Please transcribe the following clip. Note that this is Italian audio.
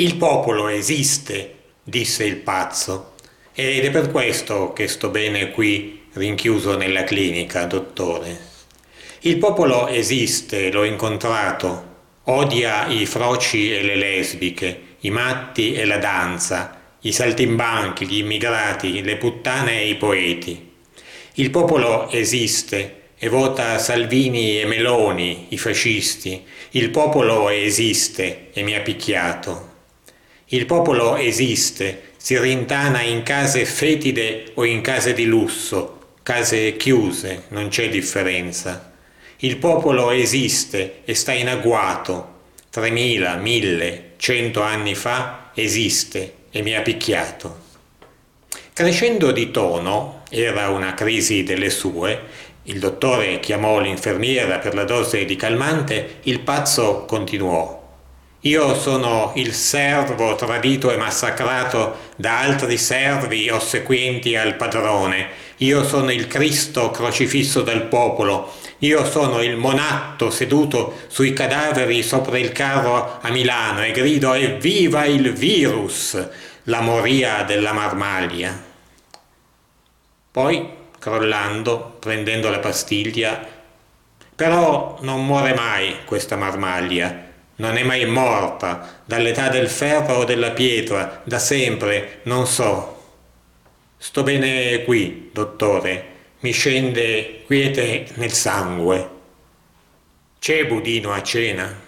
Il popolo esiste, disse il pazzo, ed è per questo che sto bene qui rinchiuso nella clinica, dottore. Il popolo esiste, l'ho incontrato, odia i froci e le lesbiche, i matti e la danza, i saltimbanchi, gli immigrati, le puttane e i poeti. Il popolo esiste e vota Salvini e Meloni, i fascisti. Il popolo esiste e mi ha picchiato. Il popolo esiste, si rintana in case fetide o in case di lusso, case chiuse, non c'è differenza. Il popolo esiste e sta in agguato. 3000, 1000, 100 anni fa esiste e mi ha picchiato. Crescendo di tono, era una crisi delle sue, il dottore chiamò l'infermiera per la dose di calmante, il pazzo continuò. Io sono il servo tradito e massacrato da altri servi ossequienti al padrone. Io sono il Cristo crocifisso dal popolo. Io sono il monatto seduto sui cadaveri sopra il carro a Milano e grido evviva il virus, la moria della marmaglia. Poi, crollando, prendendo la pastiglia, però non muore mai questa marmaglia non è mai morta, dall'età del ferro o della pietra, da sempre, non so. Sto bene qui, dottore, mi scende quiete nel sangue. C'è budino a cena?